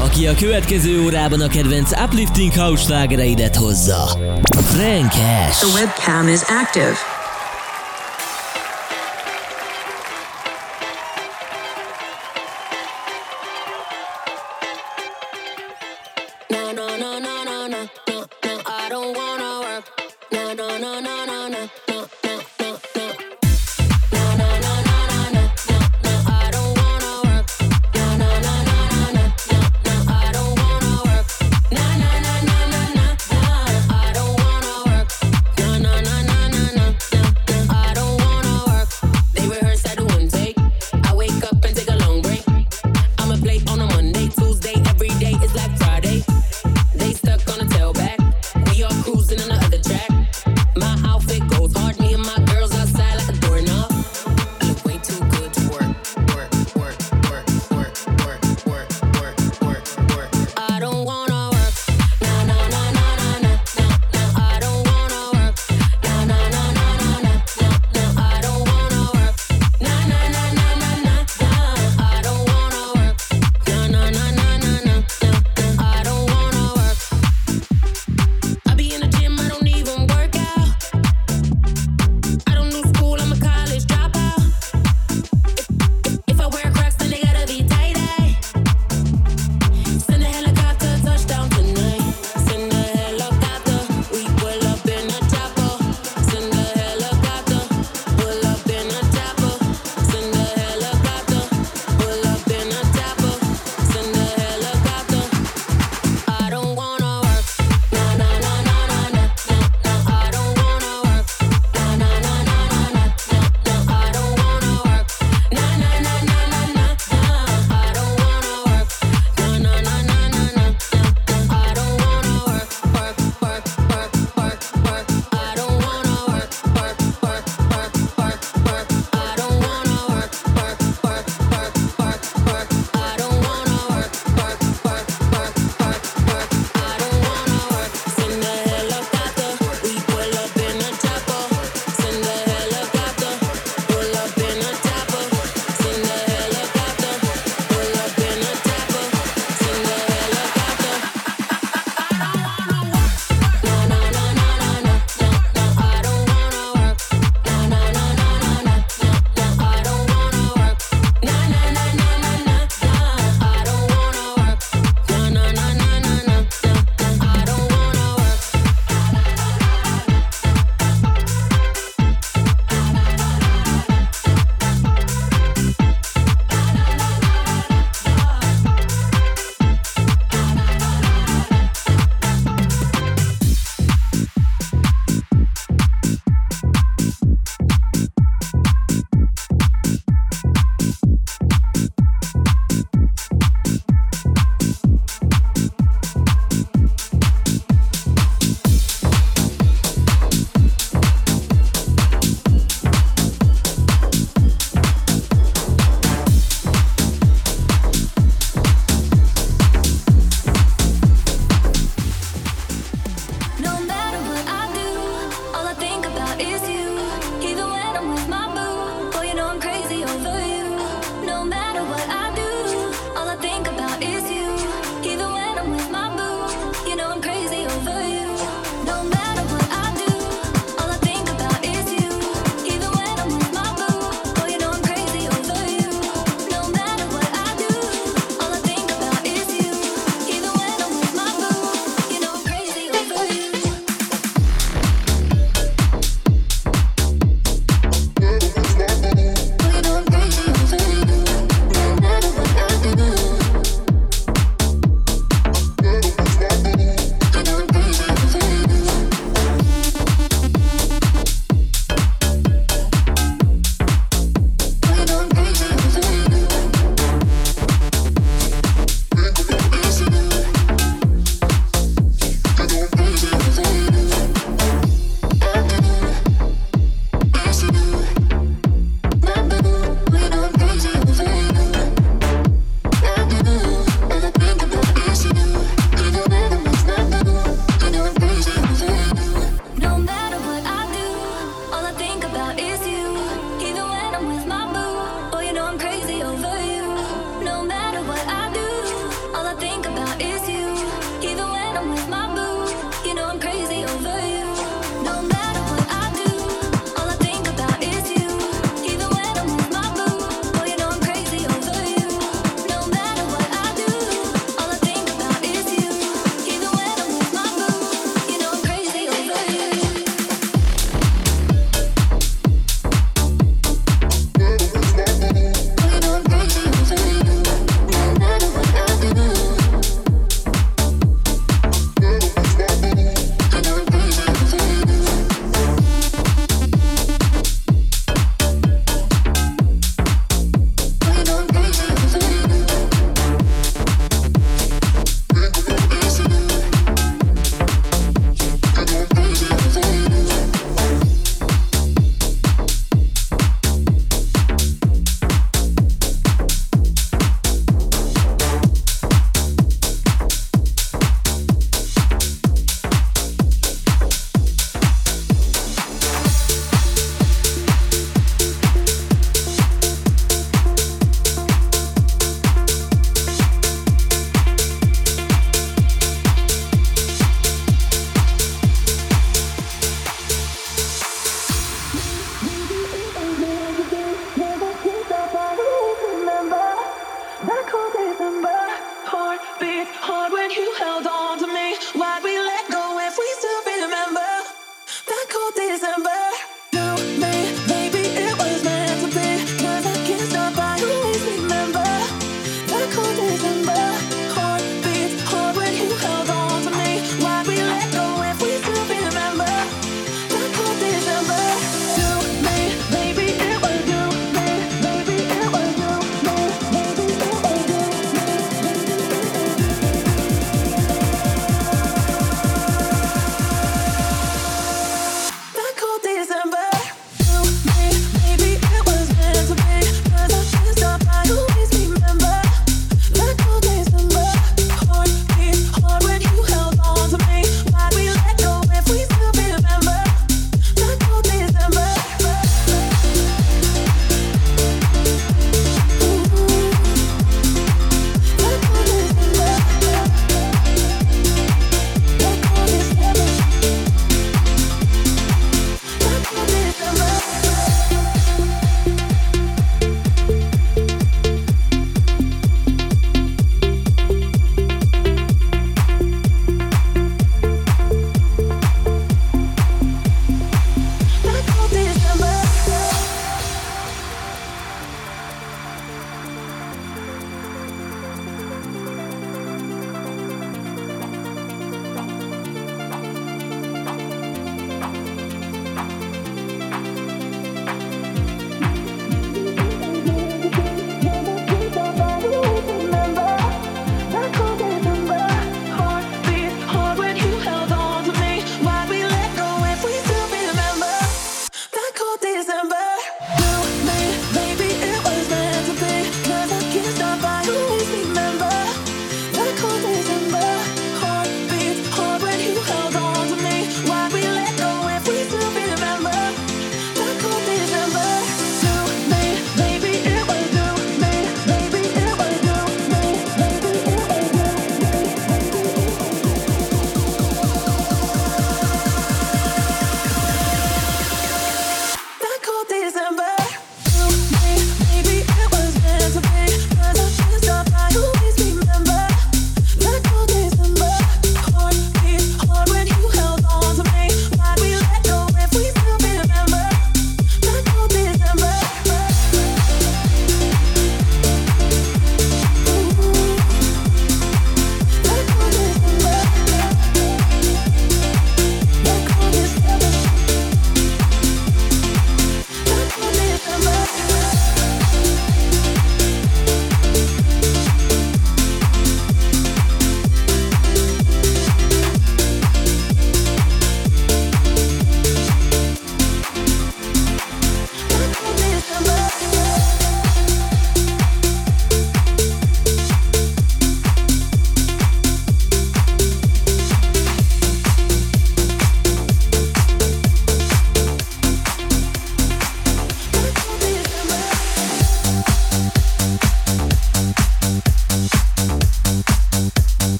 Aki a következő órában a kedvenc uplifting house slágereidet hozza. Frankes. The webcam is active.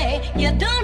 way. You don't.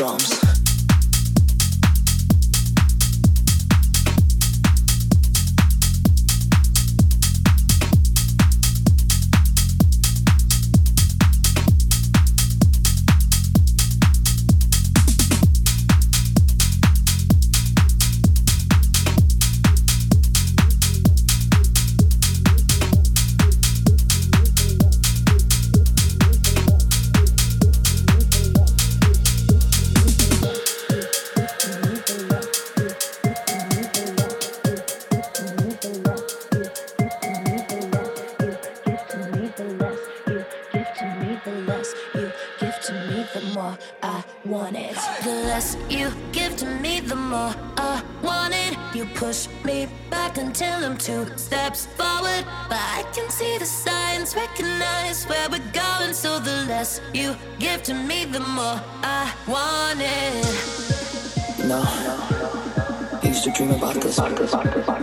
drums. you give to me, the more I want it. No, I used to dream about this. About this, about this.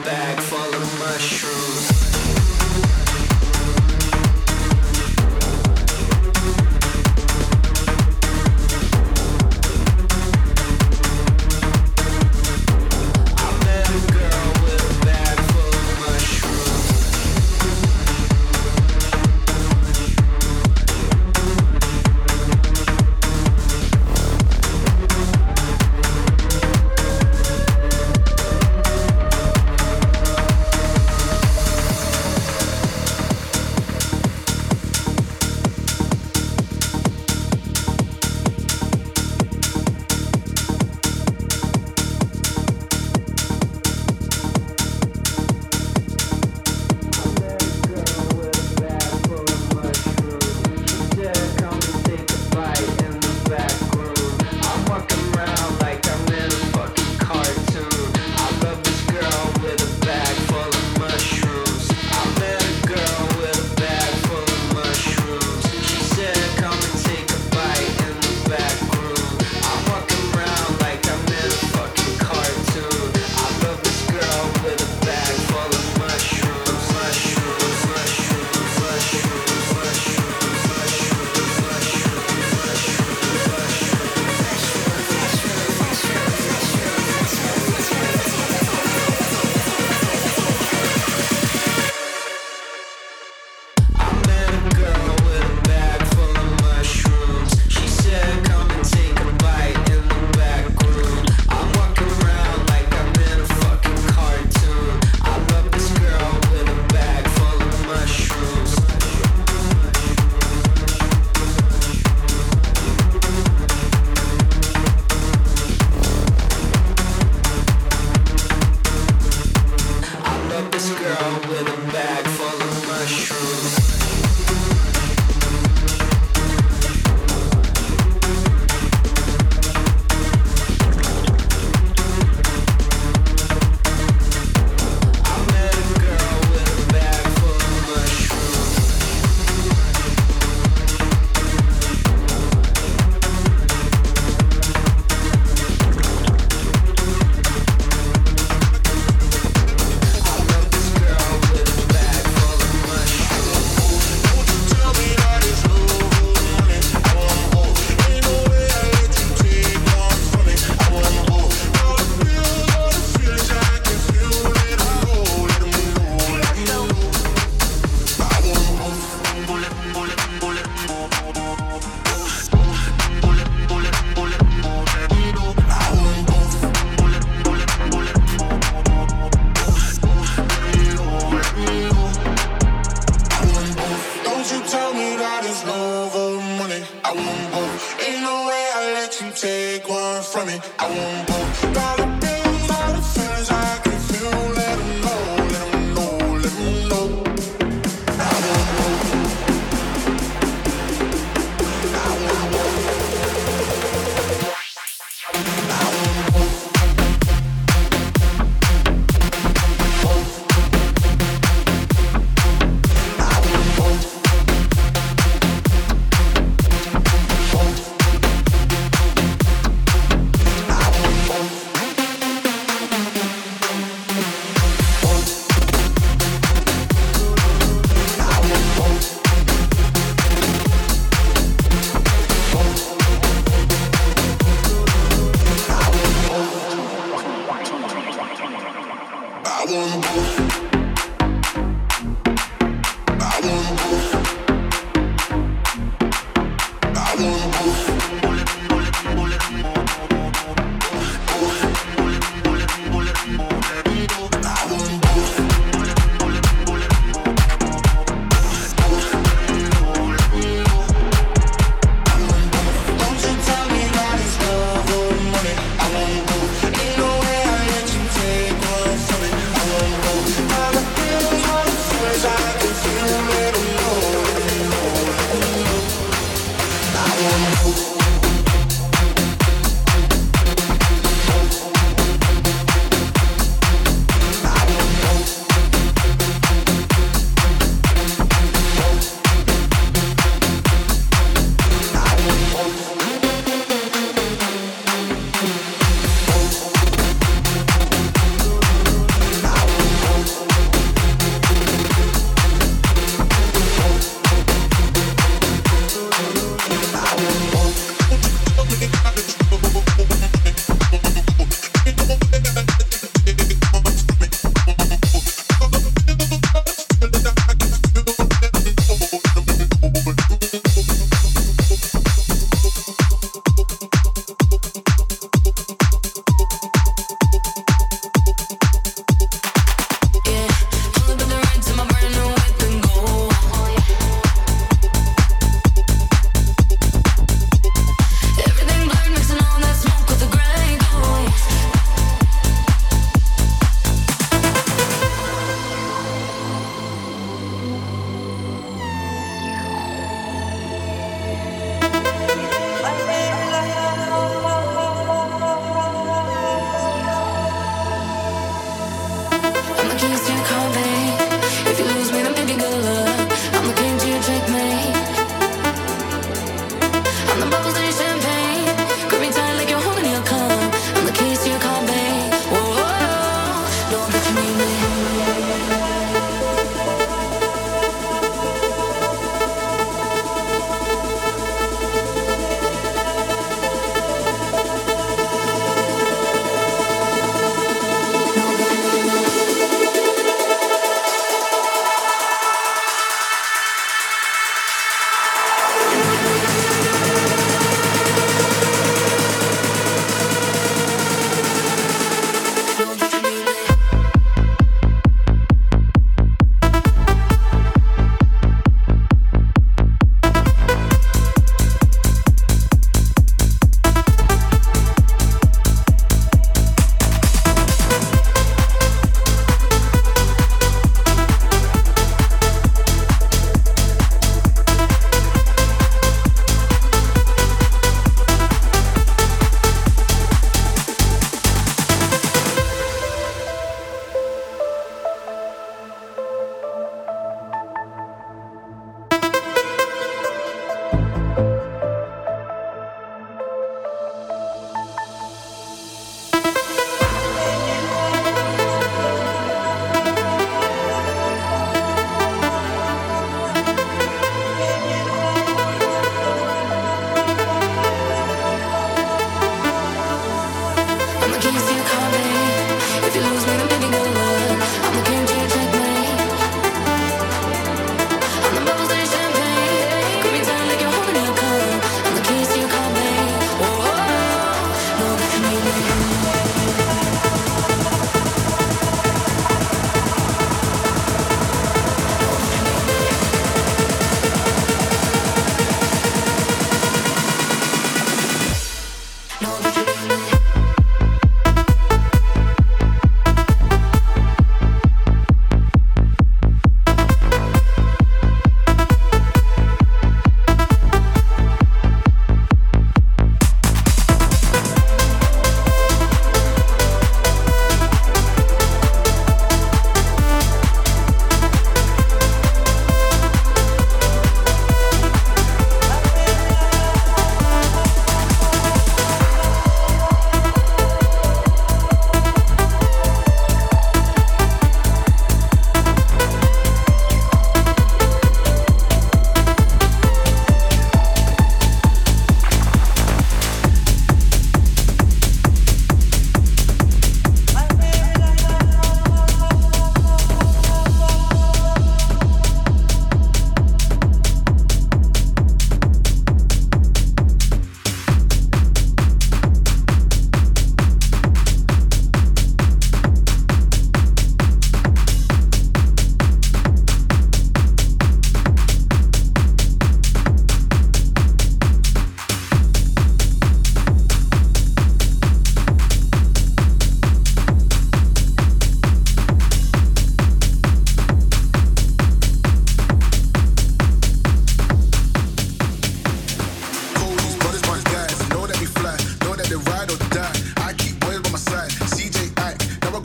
bag full of mushrooms.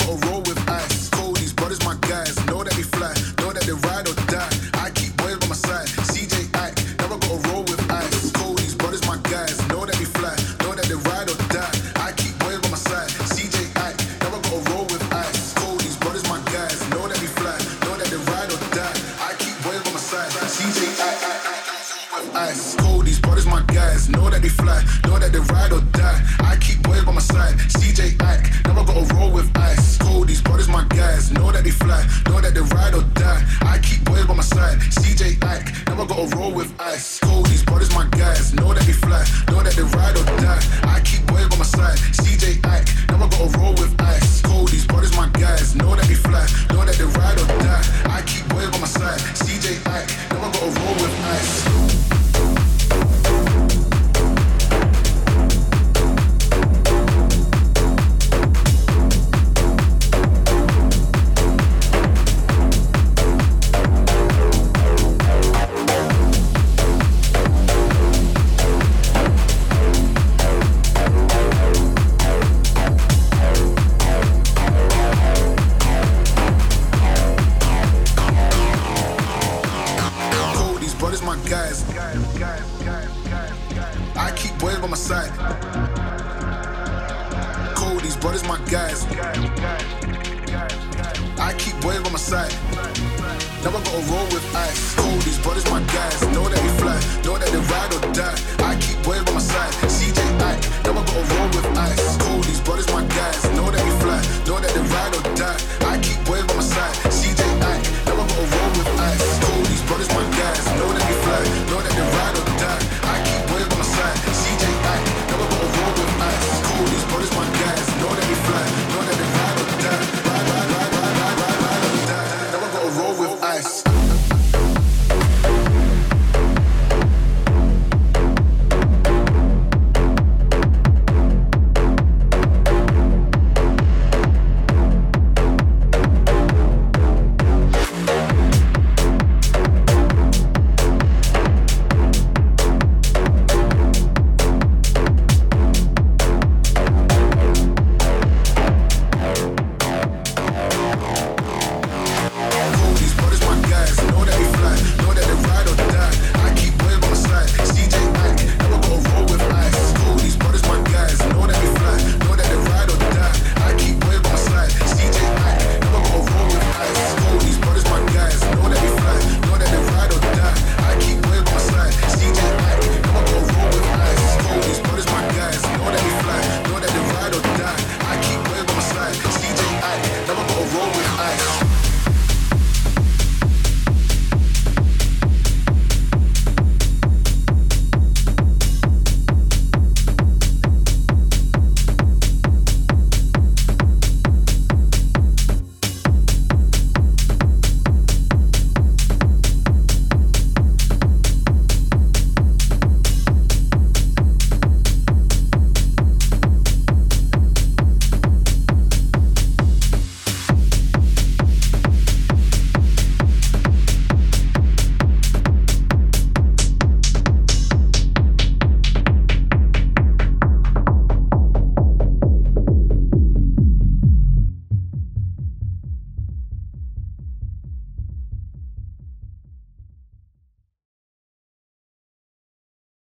a roll with